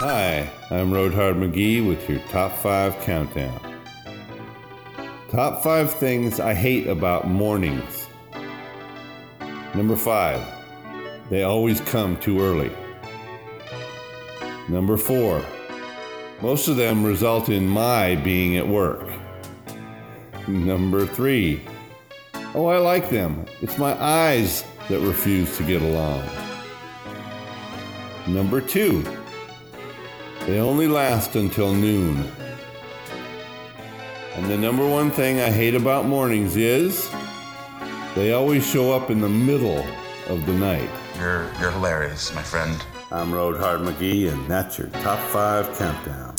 Hi, I'm Roadhard McGee with your top five countdown. Top five things I hate about mornings. Number five, they always come too early. Number four, most of them result in my being at work. Number three, oh, I like them. It's my eyes that refuse to get along. Number two, they only last until noon. And the number one thing I hate about mornings is they always show up in the middle of the night. You're you're hilarious, my friend. I'm Roadhard McGee, and that's your top five countdown.